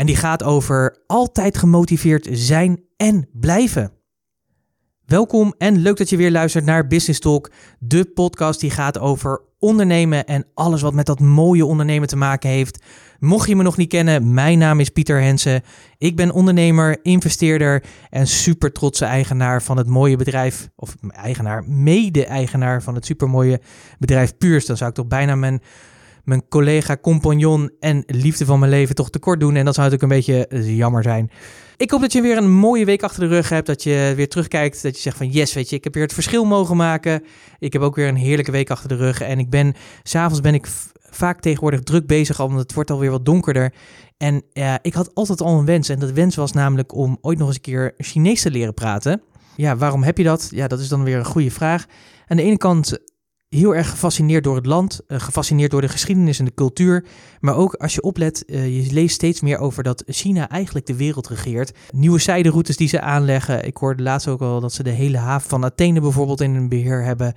en die gaat over altijd gemotiveerd zijn en blijven. Welkom en leuk dat je weer luistert naar Business Talk, de podcast die gaat over ondernemen en alles wat met dat mooie ondernemen te maken heeft. Mocht je me nog niet kennen, mijn naam is Pieter Hensen. Ik ben ondernemer, investeerder en super trotse eigenaar van het mooie bedrijf, of eigenaar, mede-eigenaar van het supermooie bedrijf Puurs. Dan zou ik toch bijna mijn mijn collega, compagnon en liefde van mijn leven toch tekort doen. En dat zou natuurlijk een beetje eh, jammer zijn. Ik hoop dat je weer een mooie week achter de rug hebt. Dat je weer terugkijkt. Dat je zegt van yes, weet je, ik heb weer het verschil mogen maken. Ik heb ook weer een heerlijke week achter de rug. En ik ben, s'avonds ben ik vaak tegenwoordig druk bezig, want het wordt alweer wat donkerder. En ik had altijd al een wens. En dat wens was namelijk om ooit nog eens een keer Chinees te leren praten. Ja, waarom heb je dat? Ja, dat is dan weer een goede vraag. Aan de ene kant heel erg gefascineerd door het land, uh, gefascineerd door de geschiedenis en de cultuur. Maar ook als je oplet, uh, je leest steeds meer over dat China eigenlijk de wereld regeert. Nieuwe zijderoutes die ze aanleggen. Ik hoorde laatst ook al dat ze de hele haven van Athene bijvoorbeeld in hun beheer hebben.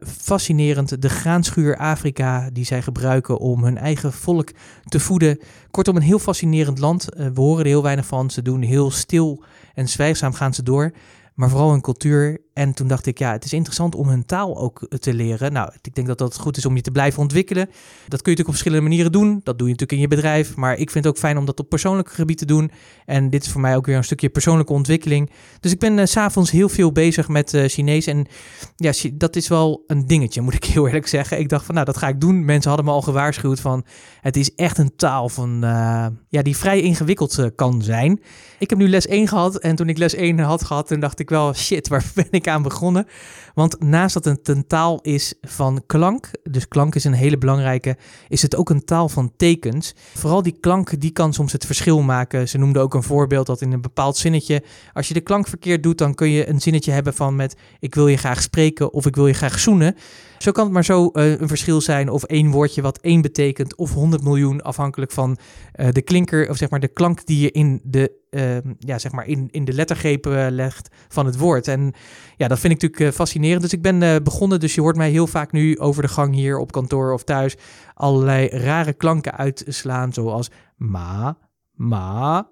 Fascinerend, de graanschuur Afrika die zij gebruiken om hun eigen volk te voeden. Kortom, een heel fascinerend land. Uh, we horen er heel weinig van. Ze doen heel stil en zwijgzaam gaan ze door maar vooral hun cultuur. En toen dacht ik, ja, het is interessant om hun taal ook te leren. Nou, ik denk dat dat goed is om je te blijven ontwikkelen. Dat kun je natuurlijk op verschillende manieren doen. Dat doe je natuurlijk in je bedrijf. Maar ik vind het ook fijn om dat op persoonlijk gebied te doen. En dit is voor mij ook weer een stukje persoonlijke ontwikkeling. Dus ik ben uh, s'avonds heel veel bezig met uh, Chinees. En ja, dat is wel een dingetje, moet ik heel eerlijk zeggen. Ik dacht van, nou, dat ga ik doen. Mensen hadden me al gewaarschuwd van, het is echt een taal van, ja, die vrij ingewikkeld kan zijn. Ik heb nu les 1 gehad. En toen ik les 1 had gehad, toen dacht ik wel, shit, waar ben ik aan begonnen? Want naast dat het een taal is van klank, dus klank is een hele belangrijke, is het ook een taal van tekens. Vooral die klank, die kan soms het verschil maken. Ze noemden ook een voorbeeld dat in een bepaald zinnetje, als je de klank verkeerd doet, dan kun je een zinnetje hebben van met ik wil je graag spreken of ik wil je graag zoenen. Zo kan het maar zo uh, een verschil zijn of één woordje wat één betekent of 100 miljoen afhankelijk van uh, de klinker of zeg maar de klank die je in de, uh, ja, zeg maar in, in de lettergrepen legt van het woord. En ja, dat vind ik natuurlijk fascinerend. Dus ik ben begonnen, dus je hoort mij heel vaak nu over de gang hier op kantoor of thuis allerlei rare klanken uitslaan zoals ma, ma,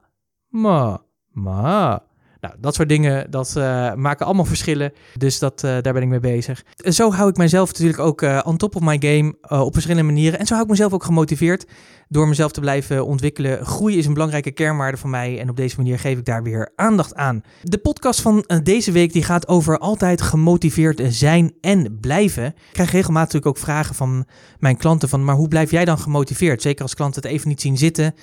ma, ma. Nou, dat soort dingen, dat uh, maken allemaal verschillen. Dus dat, uh, daar ben ik mee bezig. En zo hou ik mijzelf natuurlijk ook uh, on top of my game op verschillende manieren. En zo hou ik mezelf ook gemotiveerd door mezelf te blijven ontwikkelen. Groei is een belangrijke kernwaarde van mij en op deze manier geef ik daar weer aandacht aan. De podcast van deze week die gaat over altijd gemotiveerd zijn en blijven. Ik krijg regelmatig natuurlijk ook vragen van mijn klanten van, maar hoe blijf jij dan gemotiveerd? Zeker als klanten het even niet zien zitten.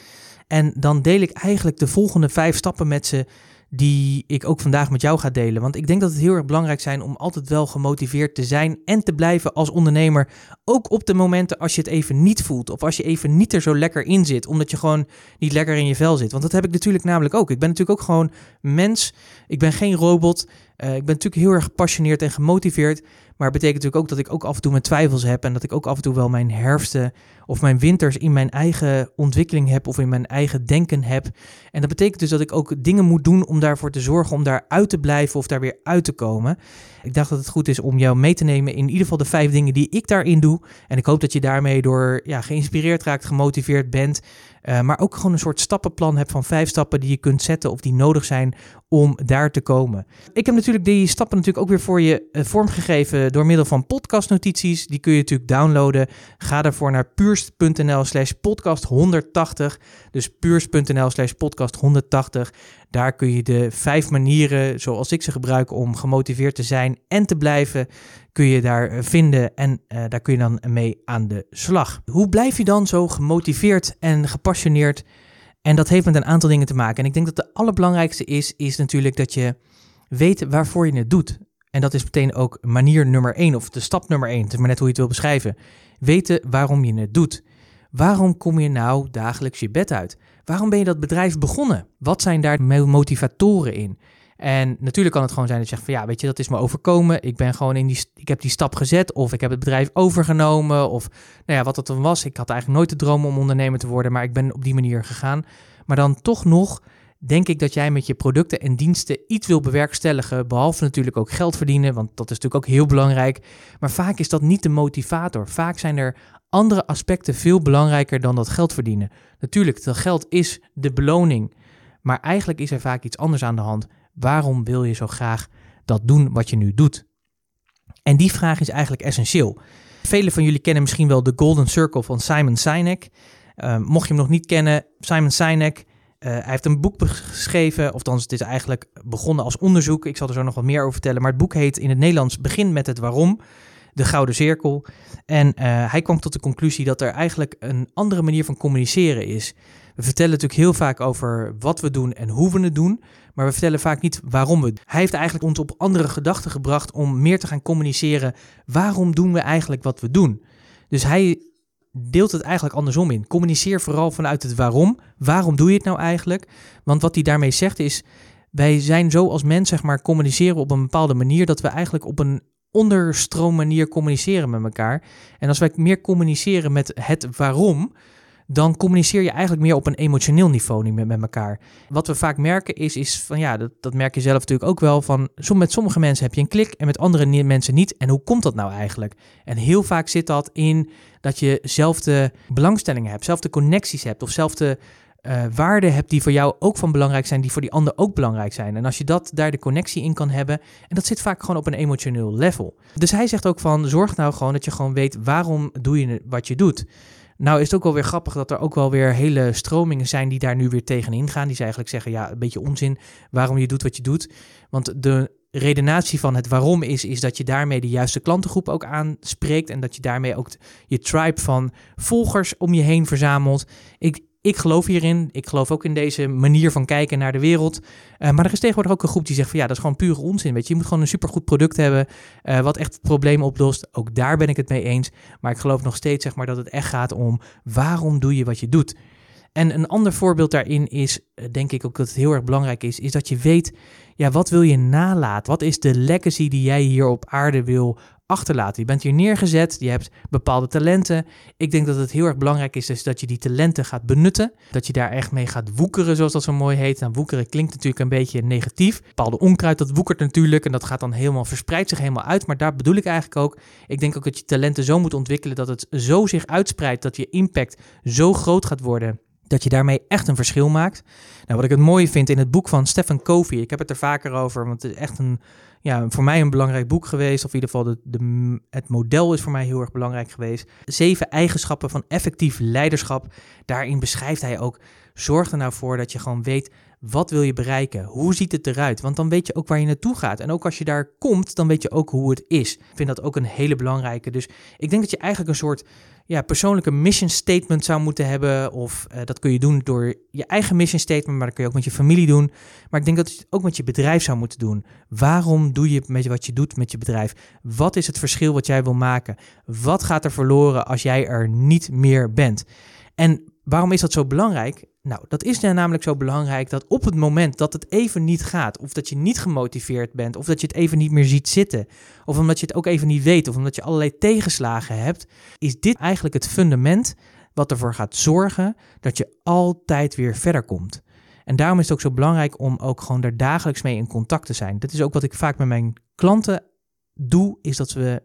En dan deel ik eigenlijk de volgende vijf stappen met ze die ik ook vandaag met jou ga delen. Want ik denk dat het heel erg belangrijk zijn om altijd wel gemotiveerd te zijn en te blijven als ondernemer. Ook op de momenten als je het even niet voelt of als je even niet er zo lekker in zit, omdat je gewoon niet lekker in je vel zit. Want dat heb ik natuurlijk namelijk ook. Ik ben natuurlijk ook gewoon mens. Ik ben geen robot. Uh, ik ben natuurlijk heel erg gepassioneerd en gemotiveerd. Maar het betekent natuurlijk ook dat ik ook af en toe mijn twijfels heb. En dat ik ook af en toe wel mijn herfsten of mijn winters in mijn eigen ontwikkeling heb. Of in mijn eigen denken heb. En dat betekent dus dat ik ook dingen moet doen om daarvoor te zorgen om daar uit te blijven of daar weer uit te komen. Ik dacht dat het goed is om jou mee te nemen in ieder geval de vijf dingen die ik daarin doe. En ik hoop dat je daarmee door ja, geïnspireerd raakt, gemotiveerd bent. Uh, maar ook gewoon een soort stappenplan hebt van vijf stappen die je kunt zetten of die nodig zijn om daar te komen. Ik heb natuurlijk die stappen natuurlijk ook weer voor je uh, vormgegeven door middel van podcastnotities. Die kun je natuurlijk downloaden. Ga daarvoor naar puurst.nl slash podcast 180. Dus puurst.nl slash podcast 180. Daar kun je de vijf manieren, zoals ik ze gebruik om gemotiveerd te zijn en te blijven, kun je daar eh, vinden en uh, daar kun je dan mee aan de slag. Hoe blijf je dan zo gemotiveerd en gepassioneerd? En dat heeft met een aantal dingen te maken. En ik denk dat de allerbelangrijkste is, is natuurlijk dat je weet waarvoor je het doet. En dat is meteen ook manier nummer één, of de stap nummer één. Het is maar net hoe je het wil beschrijven. Weten waarom je het doet. Waarom kom je nou dagelijks je bed uit? Waarom ben je dat bedrijf begonnen? Wat zijn daar motivatoren in? En natuurlijk kan het gewoon zijn dat je zegt van ja, weet je, dat is me overkomen. Ik ben gewoon in die, ik heb die stap gezet of ik heb het bedrijf overgenomen of nou ja, wat het dan was. Ik had eigenlijk nooit de droom om ondernemer te worden, maar ik ben op die manier gegaan. Maar dan toch nog denk ik dat jij met je producten en diensten iets wil bewerkstelligen, behalve natuurlijk ook geld verdienen, want dat is natuurlijk ook heel belangrijk. Maar vaak is dat niet de motivator. Vaak zijn er andere aspecten veel belangrijker dan dat geld verdienen. Natuurlijk, dat geld is de beloning, maar eigenlijk is er vaak iets anders aan de hand. Waarom wil je zo graag dat doen wat je nu doet? En die vraag is eigenlijk essentieel. Velen van jullie kennen misschien wel de Golden Circle van Simon Sinek. Uh, mocht je hem nog niet kennen, Simon Sinek, uh, hij heeft een boek geschreven, of het is eigenlijk begonnen als onderzoek. Ik zal er zo nog wat meer over vertellen. Maar het boek heet in het Nederlands Begin met het Waarom, de Gouden Cirkel. En uh, hij kwam tot de conclusie dat er eigenlijk een andere manier van communiceren is. We vertellen natuurlijk heel vaak over wat we doen en hoe we het doen, maar we vertellen vaak niet waarom we Hij heeft eigenlijk ons op andere gedachten gebracht om meer te gaan communiceren. Waarom doen we eigenlijk wat we doen? Dus hij deelt het eigenlijk andersom in. Communiceer vooral vanuit het waarom. Waarom doe je het nou eigenlijk? Want wat hij daarmee zegt is, wij zijn zo als mens, zeg maar, communiceren op een bepaalde manier dat we eigenlijk op een onderstroom manier communiceren met elkaar. En als wij meer communiceren met het waarom, dan communiceer je eigenlijk meer op een emotioneel niveau niet meer met elkaar. Wat we vaak merken is, is van ja, dat, dat merk je zelf natuurlijk ook wel, van met sommige mensen heb je een klik en met andere mensen niet. En hoe komt dat nou eigenlijk? En heel vaak zit dat in dat je zelfde belangstellingen hebt, zelfde connecties hebt of zelfde uh, waarden hebt die voor jou ook van belangrijk zijn, die voor die ander ook belangrijk zijn. En als je dat daar de connectie in kan hebben, en dat zit vaak gewoon op een emotioneel level. Dus hij zegt ook van, zorg nou gewoon dat je gewoon weet waarom doe je wat je doet. Nou is het ook wel weer grappig dat er ook wel weer hele stromingen zijn die daar nu weer tegenin gaan. Die ze eigenlijk zeggen, ja, een beetje onzin waarom je doet wat je doet. Want de redenatie van het waarom is, is dat je daarmee de juiste klantengroep ook aanspreekt. En dat je daarmee ook je tribe van volgers om je heen verzamelt. Ik, ik geloof hierin. Ik geloof ook in deze manier van kijken naar de wereld. Uh, maar er is tegenwoordig ook een groep die zegt van ja, dat is gewoon pure onzin. Weet je, je moet gewoon een supergoed product hebben uh, wat echt problemen oplost. Ook daar ben ik het mee eens. Maar ik geloof nog steeds zeg maar dat het echt gaat om waarom doe je wat je doet. En een ander voorbeeld daarin is, eh, denk ik ook dat het heel erg belangrijk is, is dat je weet, ja, wat wil je nalaten? Wat is de legacy die jij hier op aarde wil achterlaten? Je bent hier neergezet, je hebt bepaalde talenten. Ik denk dat het heel erg belangrijk is dus dat je die talenten gaat benutten, dat je daar echt mee gaat woekeren, zoals dat zo mooi heet. Nou, woekeren klinkt natuurlijk een beetje negatief. Bepaalde onkruid, dat woekert natuurlijk en dat gaat dan helemaal, verspreidt zich helemaal uit. Maar daar bedoel ik eigenlijk ook, ik denk ook dat je talenten zo moet ontwikkelen dat het zo zich uitspreidt, dat je impact zo groot gaat worden dat je daarmee echt een verschil maakt. Nou, wat ik het mooie vind in het boek van Stephen Covey, ik heb het er vaker over, want het is echt een, ja, voor mij een belangrijk boek geweest, of in ieder geval de, de, het model is voor mij heel erg belangrijk geweest. Zeven eigenschappen van effectief leiderschap. Daarin beschrijft hij ook, zorg er nou voor dat je gewoon weet wat wil je bereiken? Hoe ziet het eruit? Want dan weet je ook waar je naartoe gaat. En ook als je daar komt, dan weet je ook hoe het is. Ik vind dat ook een hele belangrijke. Dus ik denk dat je eigenlijk een soort ja, persoonlijke mission statement zou moeten hebben. Of uh, dat kun je doen door je eigen mission statement, maar dat kun je ook met je familie doen. Maar ik denk dat je het ook met je bedrijf zou moeten doen. Waarom doe je met wat je doet met je bedrijf? Wat is het verschil wat jij wil maken? Wat gaat er verloren als jij er niet meer bent? En waarom is dat zo belangrijk? Nou, dat is namelijk zo belangrijk dat op het moment dat het even niet gaat, of dat je niet gemotiveerd bent, of dat je het even niet meer ziet zitten, of omdat je het ook even niet weet, of omdat je allerlei tegenslagen hebt, is dit eigenlijk het fundament wat ervoor gaat zorgen dat je altijd weer verder komt. En daarom is het ook zo belangrijk om ook gewoon daar dagelijks mee in contact te zijn. Dat is ook wat ik vaak met mijn klanten doe, is dat we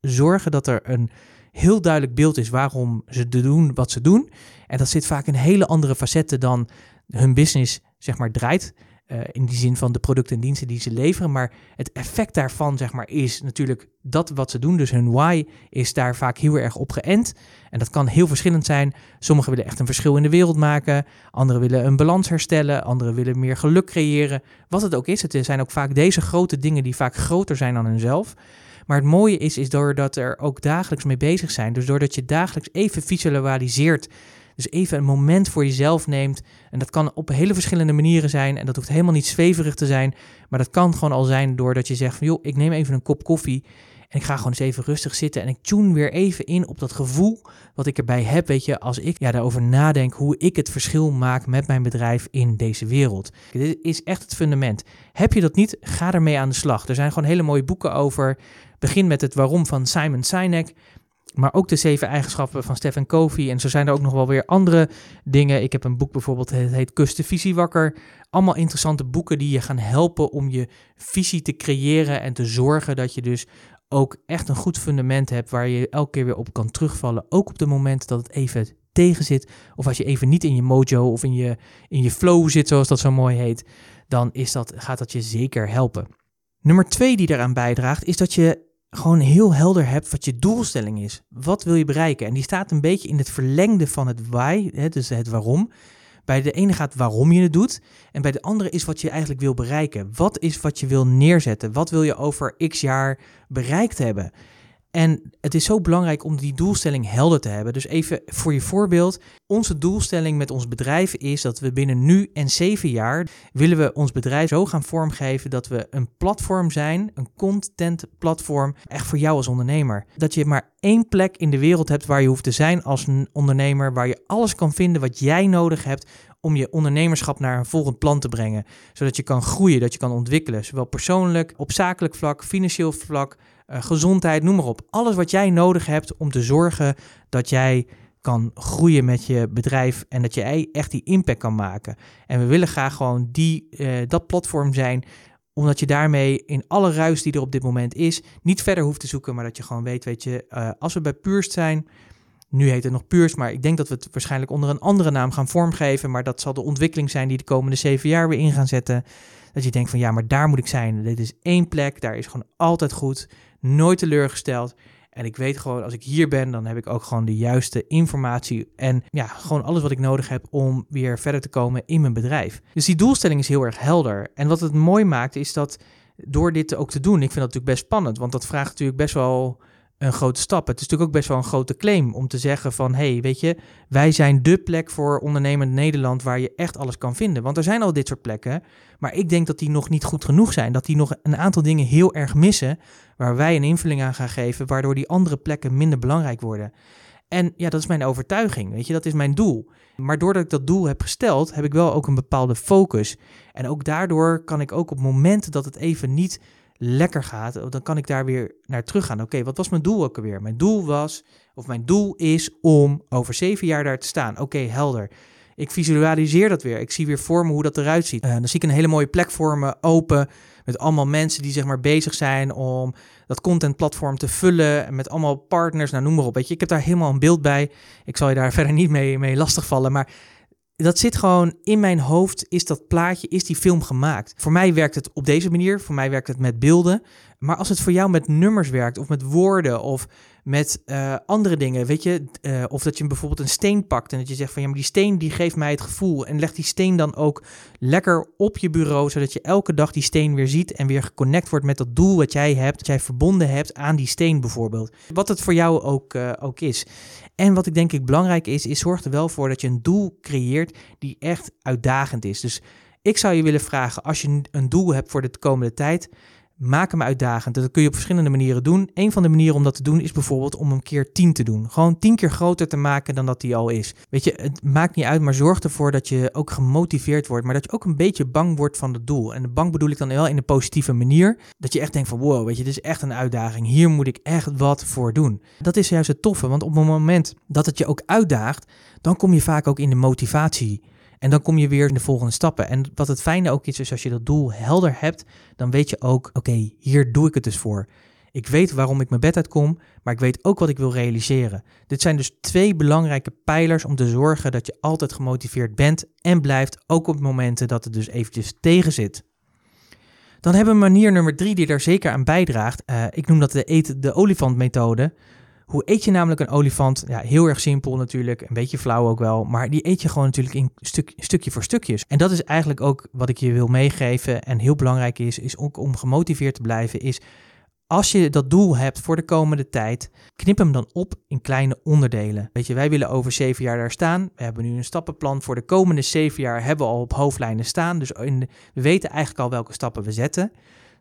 zorgen dat er een heel duidelijk beeld is waarom ze doen wat ze doen. En dat zit vaak in hele andere facetten dan hun business, zeg maar, draait. Uh, in die zin van de producten en diensten die ze leveren. Maar het effect daarvan, zeg maar, is natuurlijk dat wat ze doen. Dus hun why is daar vaak heel erg op geënt. En dat kan heel verschillend zijn. Sommigen willen echt een verschil in de wereld maken. Anderen willen een balans herstellen. Anderen willen meer geluk creëren. Wat het ook is, het zijn ook vaak deze grote dingen die vaak groter zijn dan hunzelf. Maar het mooie is, is doordat er ook dagelijks mee bezig zijn. Dus doordat je dagelijks even visualiseert. Dus even een moment voor jezelf neemt. En dat kan op hele verschillende manieren zijn. En dat hoeft helemaal niet zweverig te zijn. Maar dat kan gewoon al zijn doordat je zegt joh, ik neem even een kop koffie. En ik ga gewoon eens even rustig zitten en ik tune weer even in op dat gevoel wat ik erbij heb. Weet je, als ik ja, daarover nadenk hoe ik het verschil maak met mijn bedrijf in deze wereld. Dit is echt het fundament. Heb je dat niet, ga ermee aan de slag. Er zijn gewoon hele mooie boeken over. Begin met het waarom van Simon Sinek. Maar ook de zeven eigenschappen van Stephen Covey. En zo zijn er ook nog wel weer andere dingen. Ik heb een boek bijvoorbeeld, het heet Kust de Visie Wakker. Allemaal interessante boeken die je gaan helpen om je visie te creëren en te zorgen dat je dus ook echt een goed fundament hebt waar je elke keer weer op kan terugvallen. Ook op de momenten dat het even tegen zit. Of als je even niet in je mojo of in je, in je flow zit, zoals dat zo mooi heet. Dan is dat, gaat dat je zeker helpen. Nummer twee die daaraan bijdraagt, is dat je gewoon heel helder hebt wat je doelstelling is. Wat wil je bereiken? En die staat een beetje in het verlengde van het why, hè, dus het waarom. Bij de ene gaat waarom je het doet. En bij de andere is wat je eigenlijk wil bereiken. Wat is wat je wil neerzetten? Wat wil je over x jaar bereikt hebben? En het is zo belangrijk om die doelstelling helder te hebben. Dus even voor je voorbeeld. Onze doelstelling met ons bedrijf is dat we binnen nu en zeven jaar willen we ons bedrijf zo gaan vormgeven dat we een platform zijn, een content platform, echt voor jou als ondernemer. Dat je maar één plek in de wereld hebt waar je hoeft te zijn als een ondernemer, waar je alles kan vinden wat jij nodig hebt om je ondernemerschap naar een volgend plan te brengen. Zodat je kan groeien, dat je kan ontwikkelen. Zowel persoonlijk, op zakelijk vlak, financieel vlak, uh, gezondheid, noem maar op. Alles wat jij nodig hebt om te zorgen dat jij kan groeien met je bedrijf en dat je echt die impact kan maken. En we willen graag gewoon die, uh, dat platform zijn omdat je daarmee in alle ruis die er op dit moment is, niet verder hoeft te zoeken, maar dat je gewoon weet, weet je, uh, als we bij Purst zijn, nu heet het nog Purst, maar ik denk dat we het waarschijnlijk onder een andere naam gaan vormgeven, maar dat zal de ontwikkeling zijn die de komende zeven jaar weer in gaan zetten. Dat je denkt van ja, maar daar moet ik zijn. Dit is één plek, daar is gewoon altijd goed nooit teleurgesteld. En ik weet gewoon, als ik hier ben, dan heb ik ook gewoon de juiste informatie. En ja, gewoon alles wat ik nodig heb om weer verder te komen in mijn bedrijf. Dus die doelstelling is heel erg helder. En wat het mooi maakt, is dat door dit ook te doen, ik vind dat natuurlijk best spannend. Want dat vraagt natuurlijk best wel een grote stap. Het is natuurlijk ook best wel een grote claim om te zeggen van... hey, weet je, wij zijn dé plek voor ondernemend Nederland... waar je echt alles kan vinden. Want er zijn al dit soort plekken... maar ik denk dat die nog niet goed genoeg zijn. Dat die nog een aantal dingen heel erg missen... waar wij een invulling aan gaan geven... waardoor die andere plekken minder belangrijk worden. En ja, dat is mijn overtuiging, weet je, dat is mijn doel. Maar doordat ik dat doel heb gesteld, heb ik wel ook een bepaalde focus. En ook daardoor kan ik ook op momenten dat het even niet lekker gaat, dan kan ik daar weer naar terug gaan. Oké, wat was mijn doel ook alweer? Mijn doel was, of mijn doel is om over zeven jaar daar te staan. Oké, helder. Ik visualiseer dat weer. Ik zie weer voor me hoe dat eruit ziet. Uh, dan zie ik een hele mooie plek voor me open. Met allemaal mensen die zeg maar bezig zijn om dat contentplatform te vullen. Met allemaal partners, nou noem maar op. Weet je, ik heb daar helemaal een beeld bij. Ik zal je daar verder niet mee, mee lastigvallen. Maar dat zit gewoon in mijn hoofd. Is dat plaatje, is die film gemaakt? Voor mij werkt het op deze manier. Voor mij werkt het met beelden. Maar als het voor jou met nummers werkt, of met woorden, of met uh, andere dingen, weet je, uh, of dat je bijvoorbeeld een steen pakt en dat je zegt van ja, maar die steen die geeft mij het gevoel. En leg die steen dan ook lekker op je bureau, zodat je elke dag die steen weer ziet en weer geconnect wordt met dat doel wat jij hebt, dat jij verbonden hebt aan die steen bijvoorbeeld. Wat het voor jou ook, uh, ook is. En wat ik denk ik belangrijk is, is zorg er wel voor dat je een doel creëert die echt uitdagend is. Dus ik zou je willen vragen, als je een doel hebt voor de komende tijd, maak hem uitdagend. Dat kun je op verschillende manieren doen. Een van de manieren om dat te doen is bijvoorbeeld om een keer 10 te doen. Gewoon 10 keer groter te maken dan dat die al is. Weet je, het maakt niet uit, maar zorg ervoor dat je ook gemotiveerd wordt, maar dat je ook een beetje bang wordt van het doel. En bang bedoel ik dan wel in een positieve manier. Dat je echt denkt van wow, weet je, dit is echt een uitdaging. Hier moet ik echt wat voor doen. Dat is juist het toffe, want op het moment dat het je ook uitdaagt, dan kom je vaak ook in de motivatie en dan kom je weer in de volgende stappen. En wat het fijne ook is, is als je dat doel helder hebt, dan weet je ook, oké, hier doe ik het dus voor. Ik weet waarom ik mijn bed uitkom, maar ik weet ook wat ik wil realiseren. Dit zijn dus twee belangrijke pijlers om te zorgen dat je altijd gemotiveerd bent en blijft, ook op momenten dat het dus eventjes tegen zit. Dan hebben we manier nummer drie die daar zeker aan bijdraagt. Uh, ik noem dat de eten de olifant methode. Hoe eet je namelijk een olifant? Ja, heel erg simpel natuurlijk, een beetje flauw ook wel, maar die eet je gewoon natuurlijk in stuk, stukje voor stukjes. En dat is eigenlijk ook wat ik je wil meegeven en heel belangrijk is, is ook om gemotiveerd te blijven, is als je dat doel hebt voor de komende tijd, knip hem dan op in kleine onderdelen. Weet je, wij willen over zeven jaar daar staan. We hebben nu een stappenplan voor de komende zeven jaar, hebben we al op hoofdlijnen staan. Dus we weten eigenlijk al welke stappen we zetten.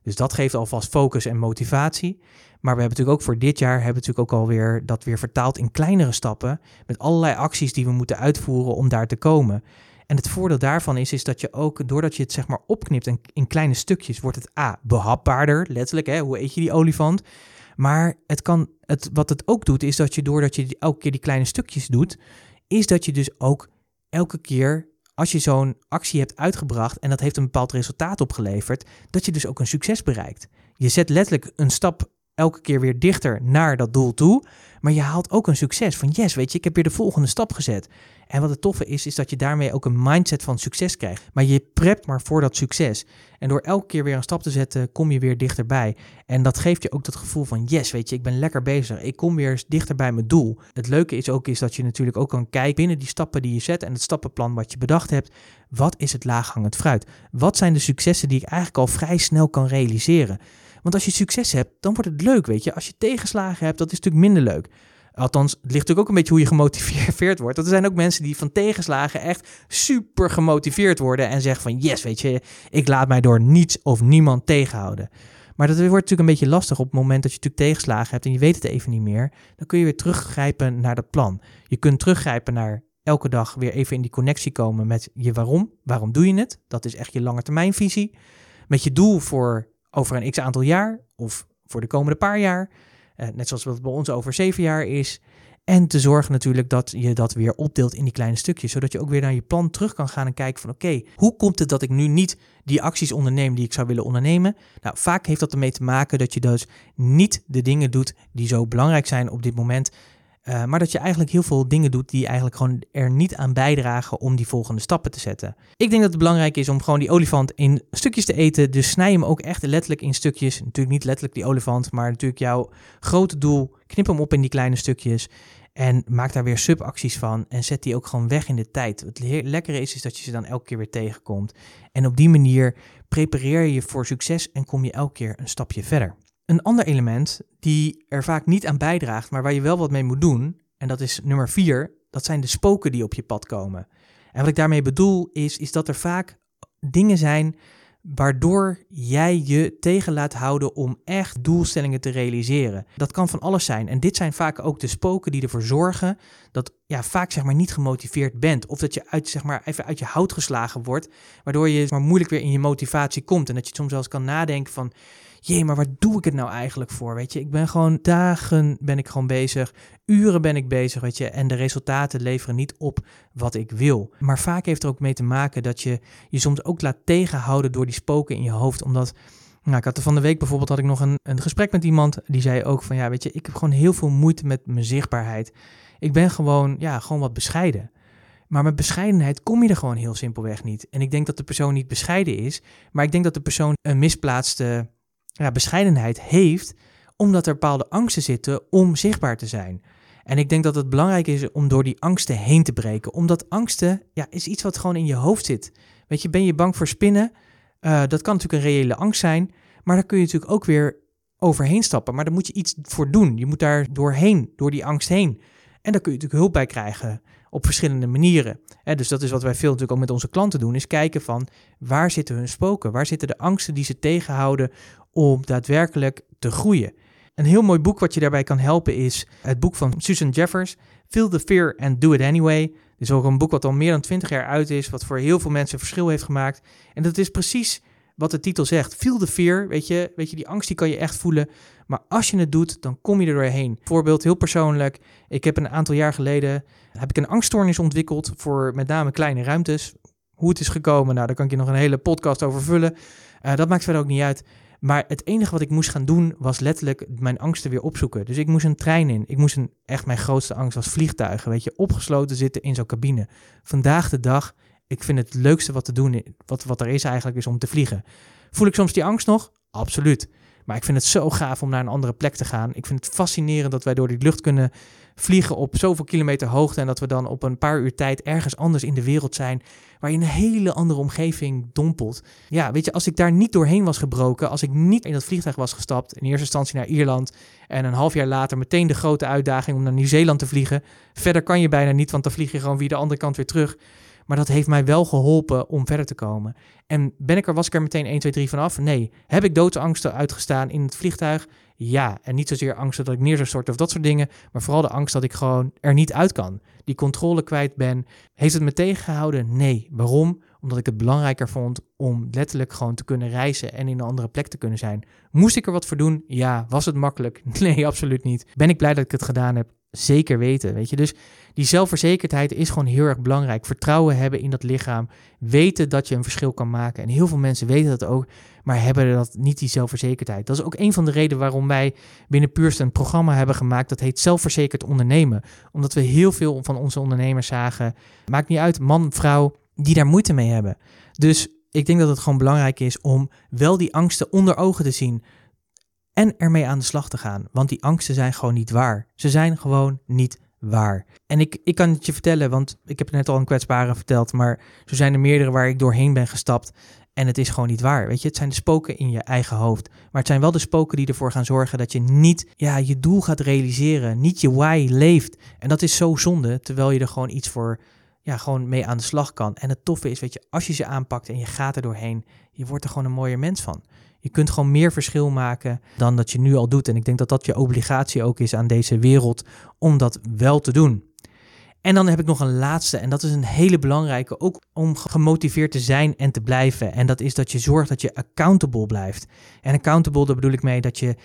Dus dat geeft alvast focus en motivatie. Maar we hebben natuurlijk ook voor dit jaar hebben natuurlijk ook alweer dat weer vertaald in kleinere stappen. Met allerlei acties die we moeten uitvoeren om daar te komen. En het voordeel daarvan is, is dat je ook, doordat je het zeg maar opknipt in, in kleine stukjes, wordt het A, behapbaarder, letterlijk, hè, hoe eet je die olifant? Maar het kan, het, wat het ook doet, is dat je doordat je elke keer die kleine stukjes doet, is dat je dus ook elke keer, als je zo'n actie hebt uitgebracht en dat heeft een bepaald resultaat opgeleverd, dat je dus ook een succes bereikt. Je zet letterlijk een stap elke keer weer dichter naar dat doel toe. Maar je haalt ook een succes van yes, weet je, ik heb weer de volgende stap gezet. En wat het toffe is, is dat je daarmee ook een mindset van succes krijgt. Maar je prept maar voor dat succes. En door elke keer weer een stap te zetten, kom je weer dichterbij. En dat geeft je ook dat gevoel van yes, weet je, ik ben lekker bezig. Ik kom weer dichter bij mijn doel. Het leuke is ook is dat je natuurlijk ook kan kijken binnen die stappen die je zet en het stappenplan wat je bedacht hebt. Wat is het laaghangend fruit? Wat zijn de successen die ik eigenlijk al vrij snel kan realiseren? Want als je succes hebt, dan wordt het leuk, weet je. Als je tegenslagen hebt, dat is natuurlijk minder leuk. Althans, het ligt natuurlijk ook een beetje hoe je gemotiveerd wordt. Want er zijn ook mensen die van tegenslagen echt super gemotiveerd worden en zeggen van yes, weet je, ik laat mij door niets of niemand tegenhouden. Maar dat wordt natuurlijk een beetje lastig op het moment dat je natuurlijk tegenslagen hebt en je weet het even niet meer. Dan kun je weer teruggrijpen naar dat plan. Je kunt teruggrijpen naar elke dag weer even in die connectie komen met je waarom. Waarom doe je het? Dat is echt je lange termijnvisie. Met je doel voor over een x aantal jaar of voor de komende paar jaar. Uh, net zoals wat bij ons over zeven jaar is. En te zorgen natuurlijk dat je dat weer opdeelt in die kleine stukjes. Zodat je ook weer naar je plan terug kan gaan en kijken van oké, hoe komt het dat ik nu niet die acties onderneem die ik zou willen ondernemen? Nou, vaak heeft dat ermee te maken dat je dus niet de dingen doet die zo belangrijk zijn op dit moment. Uh, maar dat je eigenlijk heel veel dingen doet die eigenlijk gewoon er niet aan bijdragen om die volgende stappen te zetten. Ik denk dat het belangrijk is om gewoon die olifant in stukjes te eten. Dus snij hem ook echt letterlijk in stukjes. Natuurlijk niet letterlijk die olifant, maar natuurlijk jouw grote doel. Knip hem op in die kleine stukjes. En maak daar weer subacties van en zet die ook gewoon weg in de tijd. Het lekkere is, is dat je ze dan elke keer weer tegenkomt. En op die manier prepareer je voor succes en kom je elke keer een stapje verder. Een ander element die er vaak niet aan bijdraagt, maar waar je wel wat mee moet doen, en dat is nummer vier, dat zijn de spoken die op je pad komen. En wat ik daarmee bedoel is, is dat er vaak dingen zijn waardoor jij je tegen laat houden om echt doelstellingen te realiseren. Dat kan van alles zijn. En dit zijn vaak ook de spoken die ervoor zorgen dat ja, vaak zeg maar niet gemotiveerd bent. Of dat je uit, zeg maar, even uit je hout geslagen wordt, waardoor je maar moeilijk weer in je motivatie komt. En dat je soms wel eens kan nadenken van, jee, maar waar doe ik het nou eigenlijk voor? Weet je, ik ben gewoon dagen ben ik gewoon bezig, uren ben ik bezig, weet je, en de resultaten leveren niet op wat ik wil. Maar vaak heeft er ook mee te maken dat je je soms ook laat tegenhouden door die spoken in je hoofd, omdat nou, ik had er van de week bijvoorbeeld had ik nog een, een gesprek met iemand die zei ook van ja, weet je, ik heb gewoon heel veel moeite met mijn zichtbaarheid. Ik ben gewoon, ja, gewoon wat bescheiden. Maar met bescheidenheid kom je er gewoon heel simpelweg niet. En ik denk dat de persoon niet bescheiden is, maar ik denk dat de persoon een misplaatste ja, bescheidenheid heeft, omdat er bepaalde angsten zitten om zichtbaar te zijn. En ik denk dat het belangrijk is om door die angsten heen te breken. Omdat angsten ja, is iets wat gewoon in je hoofd zit. Weet je, ben je bang voor spinnen? Uh, dat kan natuurlijk een reële angst zijn. Maar daar kun je natuurlijk ook weer overheen stappen. Maar daar moet je iets voor doen. Je moet daar doorheen, door die angst heen. En daar kun je natuurlijk hulp bij krijgen op verschillende manieren. dus dat is wat wij veel natuurlijk ook met onze klanten doen, is kijken van waar zitten hun spoken? Waar zitten de angsten die ze tegenhouden om daadwerkelijk te groeien? Een heel mooi boek wat je daarbij kan helpen is het boek van Susan Jeffers, Feel the Fear and Do It Anyway. Dit is ook een boek wat al meer dan 20 jaar uit is, wat voor heel veel mensen verschil heeft gemaakt. En dat is precies wat de titel zegt. Feel the fear, weet je, weet je, die angst die kan je echt voelen. Maar als je het doet, dan kom je er doorheen. Voorbeeld heel persoonlijk. Ik heb een aantal jaar geleden heb ik een angststoornis ontwikkeld voor met name kleine ruimtes. Hoe het is gekomen, nou, daar kan ik je nog een hele podcast over vullen. Uh, dat maakt verder ook niet uit. Maar het enige wat ik moest gaan doen was letterlijk mijn angsten weer opzoeken. Dus ik moest een trein in. Ik moest een, echt mijn grootste angst was vliegtuigen. Weet je, opgesloten zitten in zo'n cabine. Vandaag de dag, ik vind het leukste wat te doen, wat, wat er is eigenlijk, is om te vliegen. Voel ik soms die angst nog? Absoluut. Maar ik vind het zo gaaf om naar een andere plek te gaan. Ik vind het fascinerend dat wij door die lucht kunnen vliegen op zoveel kilometer hoogte. En dat we dan op een paar uur tijd ergens anders in de wereld zijn. Waar je een hele andere omgeving dompelt. Ja, weet je, als ik daar niet doorheen was gebroken. Als ik niet in dat vliegtuig was gestapt. In eerste instantie naar Ierland. En een half jaar later meteen de grote uitdaging om naar Nieuw-Zeeland te vliegen. Verder kan je bijna niet, want dan vlieg je gewoon weer de andere kant weer terug. Maar dat heeft mij wel geholpen om verder te komen. En ben ik er, was ik er meteen 1, 2, 3 vanaf? Nee. Heb ik doodsangsten uitgestaan in het vliegtuig? Ja. En niet zozeer angst dat ik neer zou storten of dat soort dingen. Maar vooral de angst dat ik gewoon er niet uit kan. Die controle kwijt ben. Heeft het me tegengehouden? Nee. Waarom? Omdat ik het belangrijker vond om letterlijk gewoon te kunnen reizen en in een andere plek te kunnen zijn. Moest ik er wat voor doen? Ja. Was het makkelijk? Nee, absoluut niet. Ben ik blij dat ik het gedaan heb? Zeker weten, weet je. Dus die zelfverzekerdheid is gewoon heel erg belangrijk. Vertrouwen hebben in dat lichaam. Weten dat je een verschil kan maken. En heel veel mensen weten dat ook, maar hebben dat niet die zelfverzekerdheid. Dat is ook een van de redenen waarom wij binnen Puurst een programma hebben gemaakt. Dat heet Zelfverzekerd Ondernemen. Omdat we heel veel van onze ondernemers zagen. Maakt niet uit, man, vrouw, die daar moeite mee hebben. Dus ik denk dat het gewoon belangrijk is om wel die angsten onder ogen te zien en ermee aan de slag te gaan. Want die angsten zijn gewoon niet waar. Ze zijn gewoon niet waar. En ik, ik kan het je vertellen, want ik heb net al een kwetsbare verteld, maar zo zijn er meerdere waar ik doorheen ben gestapt. En het is gewoon niet waar. Weet je, het zijn de spoken in je eigen hoofd. Maar het zijn wel de spoken die ervoor gaan zorgen dat je niet ja, je doel gaat realiseren. Niet je why leeft. En dat is zo zonde, terwijl je er gewoon iets voor ja, gewoon mee aan de slag kan. En het toffe is, weet je, als je ze aanpakt en je gaat er doorheen, je wordt er gewoon een mooier mens van. Je kunt gewoon meer verschil maken dan dat je nu al doet. En ik denk dat dat je obligatie ook is aan deze wereld om dat wel te doen. En dan heb ik nog een laatste, en dat is een hele belangrijke, ook om gemotiveerd te zijn en te blijven. En dat is dat je zorgt dat je accountable blijft. En accountable, daar bedoel ik mee dat je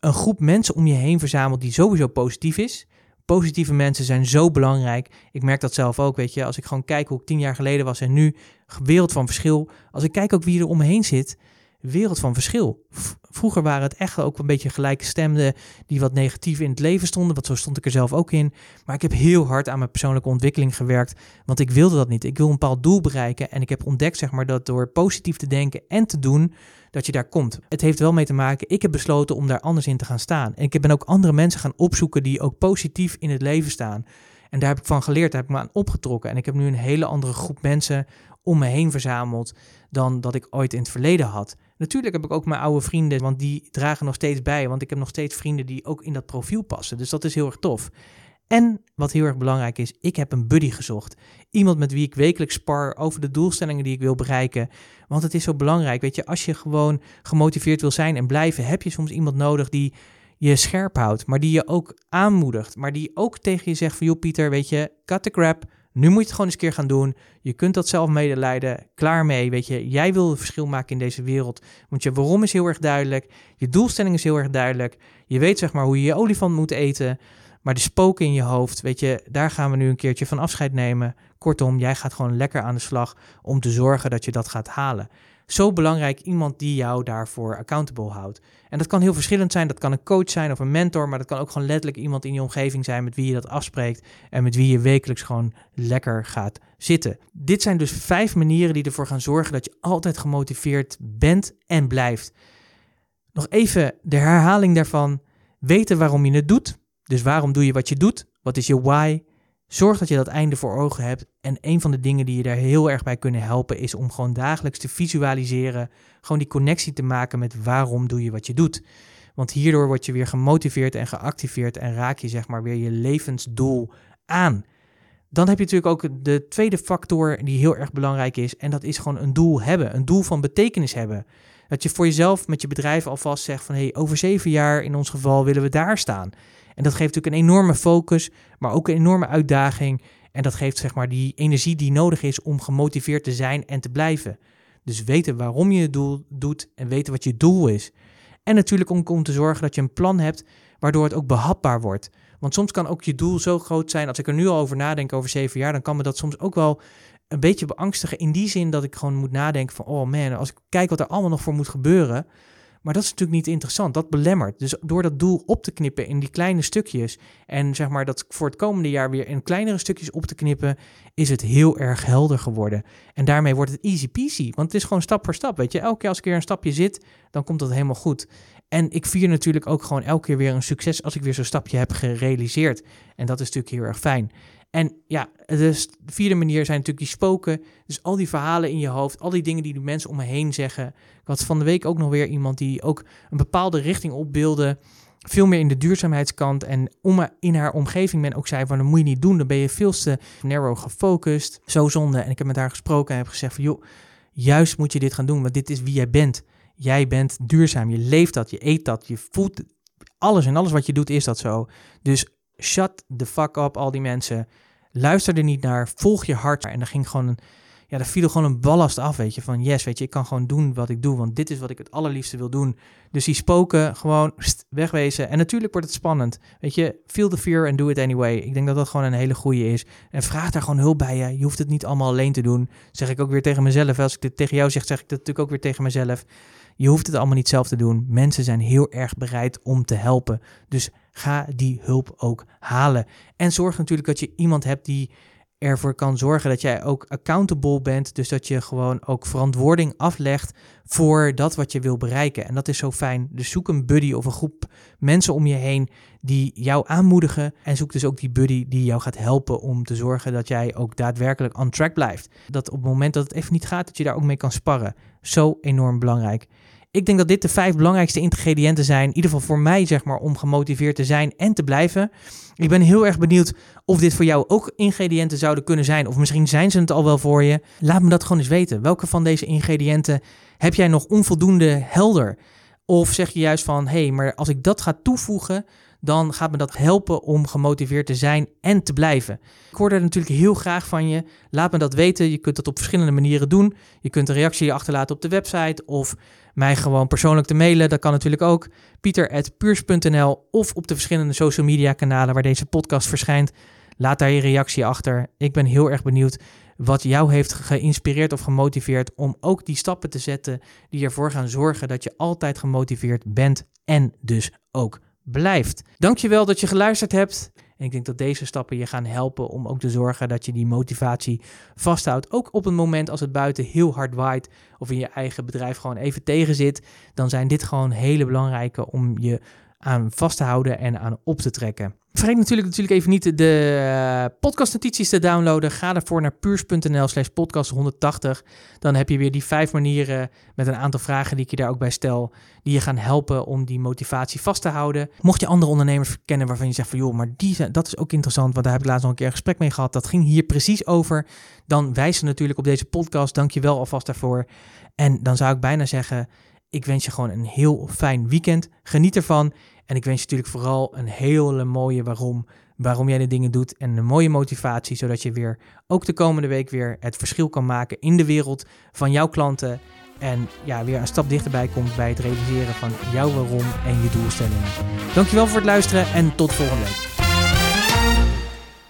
een groep mensen om je heen verzamelt die sowieso positief is. Positieve mensen zijn zo belangrijk. Ik merk dat zelf ook, weet je. Als ik gewoon kijk hoe ik tien jaar geleden was en nu, wereld van verschil. Als ik kijk ook wie er om me heen zit, wereld van verschil. Vroeger waren het echt ook een beetje gelijke stemden die wat negatief in het leven stonden, want zo stond ik er zelf ook in. Maar ik heb heel hard aan mijn persoonlijke ontwikkeling gewerkt, want ik wilde dat niet. Ik wil een bepaald doel bereiken en ik heb ontdekt zeg maar dat door positief te denken en te doen, dat je daar komt. Het heeft wel mee te maken, ik heb besloten om daar anders in te gaan staan. En ik ben ook andere mensen gaan opzoeken die ook positief in het leven staan. En daar heb ik van geleerd, daar heb ik me aan opgetrokken. En ik heb nu een hele andere groep mensen om me heen verzameld dan dat ik ooit in het verleden had. Natuurlijk heb ik ook mijn oude vrienden, want die dragen nog steeds bij. Want ik heb nog steeds vrienden die ook in dat profiel passen. Dus dat is heel erg tof. En wat heel erg belangrijk is, ik heb een buddy gezocht. Iemand met wie ik wekelijks spar over de doelstellingen die ik wil bereiken. Want het is zo belangrijk. Weet je, als je gewoon gemotiveerd wil zijn en blijven, heb je soms iemand nodig die je scherp houdt, maar die je ook aanmoedigt. Maar die ook tegen je zegt van, joh Pieter, weet je, cut the crap. Nu moet je het gewoon eens een keer gaan doen. Je kunt dat zelf medelijden. Klaar mee. Weet je, jij wil een verschil maken in deze wereld. Want je waarom is heel erg duidelijk. Je doelstelling is heel erg duidelijk. Je weet zeg maar hoe je je olifant moet eten. Maar de spoken in je hoofd, weet je, daar gaan we nu een keertje van afscheid nemen. Kortom, jij gaat gewoon lekker aan de slag om te zorgen dat je dat gaat halen zo belangrijk iemand die jou daarvoor accountable houdt. En dat kan heel verschillend zijn. Dat kan een coach zijn of een mentor, maar dat kan ook gewoon letterlijk iemand in je omgeving zijn met wie je dat afspreekt en met wie je wekelijks gewoon lekker gaat zitten. Dit zijn dus vijf manieren die ervoor gaan zorgen dat je altijd gemotiveerd bent en blijft. Nog even de herhaling daarvan. Weten waarom je het doet. Dus waarom doe je wat je doet? Wat is je why? Zorg dat je dat einde voor ogen hebt. En een van de dingen die je daar heel erg bij kunnen helpen is om gewoon dagelijks te visualiseren. Gewoon die connectie te maken met waarom doe je wat je doet. Want hierdoor word je weer gemotiveerd en geactiveerd en raak je zeg maar weer je levensdoel aan. Dan heb je natuurlijk ook de tweede factor die heel erg belangrijk is. En dat is gewoon een doel hebben. Een doel van betekenis hebben. Dat je voor jezelf met je bedrijf alvast zegt van hé, hey, over zeven jaar in ons geval willen we daar staan. En dat geeft natuurlijk een enorme focus, maar ook een enorme uitdaging. En dat geeft zeg maar die energie die nodig is om gemotiveerd te zijn en te blijven. Dus weten waarom je het doel doet en weten wat je doel is. En natuurlijk om, te zorgen dat je een plan hebt waardoor het ook behapbaar wordt. Want soms kan ook je doel zo groot zijn. Als ik er nu al over nadenk over zeven jaar, dan kan me dat soms ook wel een beetje beangstigen. In die zin dat ik gewoon moet nadenken van, oh man, als ik kijk wat er allemaal nog voor moet gebeuren, maar dat is natuurlijk niet interessant. Dat belemmert. Dus door dat doel op te knippen in die kleine stukjes. En zeg maar dat voor het komende jaar weer in kleinere stukjes op te knippen. Is het heel erg helder geworden. En daarmee wordt het easy peasy. Want het is gewoon stap voor stap. Weet je, elke keer als ik weer een stapje zit, dan komt dat helemaal goed. En ik vier natuurlijk ook gewoon elke keer weer een succes als ik weer zo'n stapje heb gerealiseerd. En dat is natuurlijk heel erg fijn. En ja, de vierde manier zijn natuurlijk die spoken. Dus al die verhalen in je hoofd, al die dingen die de mensen om me heen zeggen. Ik had van de week ook nog weer iemand die ook een bepaalde richting opbeelde. veel meer in de duurzaamheidskant. En om in haar omgeving men ook zei van dat moet je niet doen. Dan ben je veel te narrow gefocust. Zo zonde. En ik heb met haar gesproken en heb gezegd van joh, juist moet je dit gaan doen. Want dit is wie jij bent. Jij bent duurzaam. Je leeft dat, je eet dat, je voelt alles. En alles wat je doet is dat zo. Dus shut the fuck up, al die mensen. Luister er niet naar. Volg je hart. En dan ging gewoon een ja, daar viel gewoon een ballast af, weet je. Van yes, weet je, ik kan gewoon doen wat ik doe, want dit is wat ik het allerliefste wil doen. Dus die spoken gewoon wegwezen. En natuurlijk wordt het spannend. Weet je, feel the fear and do it anyway. Ik denk dat dat gewoon een hele goede is. En vraag daar gewoon hulp bij je. Je hoeft het niet allemaal alleen te doen. zeg ik ook weer tegen mezelf. Als ik dit tegen jou zeg, zeg ik dat natuurlijk ook weer tegen mezelf. Je hoeft het allemaal niet zelf te doen. Mensen zijn heel erg bereid om te helpen. Dus ga die hulp ook halen. En zorg natuurlijk dat je iemand hebt die ervoor kan zorgen dat jij ook accountable bent. Dus dat je gewoon ook verantwoording aflegt voor dat wat je wil bereiken. En dat is zo fijn. Dus zoek een buddy of een groep mensen om je heen die jou aanmoedigen. En zoek dus ook die buddy die jou gaat helpen om te zorgen dat jij ook daadwerkelijk on track blijft. Dat op het moment dat het even niet gaat, dat je daar ook mee kan sparren. Zo enorm belangrijk. Ik denk dat dit de vijf belangrijkste ingrediënten zijn, in ieder geval voor mij, zeg maar, om gemotiveerd te zijn en te blijven. Ik ben heel erg benieuwd of dit voor jou ook ingrediënten zouden kunnen zijn, of misschien zijn ze het al wel voor je. Laat me dat gewoon eens weten. Welke van deze ingrediënten heb jij nog onvoldoende helder? Of zeg je juist van, hé, hey, maar als ik dat ga toevoegen, dan gaat me dat helpen om gemotiveerd te zijn en te blijven. Ik hoor er natuurlijk heel graag van je. Laat me dat weten. Je kunt dat op verschillende manieren doen. Je kunt een reactie achterlaten op de website of mij gewoon persoonlijk te mailen. Dat kan natuurlijk ook. pieter.puurs.nl of op de verschillende social media kanalen waar deze podcast verschijnt. Laat daar je reactie achter. Ik ben heel erg benieuwd wat jou heeft geïnspireerd of gemotiveerd om ook die stappen te zetten die ervoor gaan zorgen dat je altijd gemotiveerd bent en dus ook blijft. Dankjewel dat je geluisterd hebt. En ik denk dat deze stappen je gaan helpen om ook te zorgen dat je die motivatie vasthoudt. Ook op een moment als het buiten heel hard waait of in je eigen bedrijf gewoon even tegen zit, dan zijn dit gewoon hele belangrijke om je aan vast te houden en aan op te trekken. Vergeet natuurlijk, natuurlijk even niet de uh, podcastnotities te downloaden. Ga ervoor naar puurs.nl slash podcast 180. Dan heb je weer die vijf manieren met een aantal vragen die ik je daar ook bij stel. Die je gaan helpen om die motivatie vast te houden. Mocht je andere ondernemers kennen waarvan je zegt van joh, maar die, dat is ook interessant. Want daar heb ik laatst nog een keer een gesprek mee gehad. Dat ging hier precies over. Dan wijs ze natuurlijk op deze podcast. Dank je wel alvast daarvoor. En dan zou ik bijna zeggen, ik wens je gewoon een heel fijn weekend. Geniet ervan. En ik wens je natuurlijk vooral een hele mooie waarom, waarom jij de dingen doet en een mooie motivatie, zodat je weer ook de komende week weer het verschil kan maken in de wereld van jouw klanten en ja, weer een stap dichterbij komt bij het realiseren van jouw waarom en je doelstellingen. Dankjewel voor het luisteren en tot volgende week.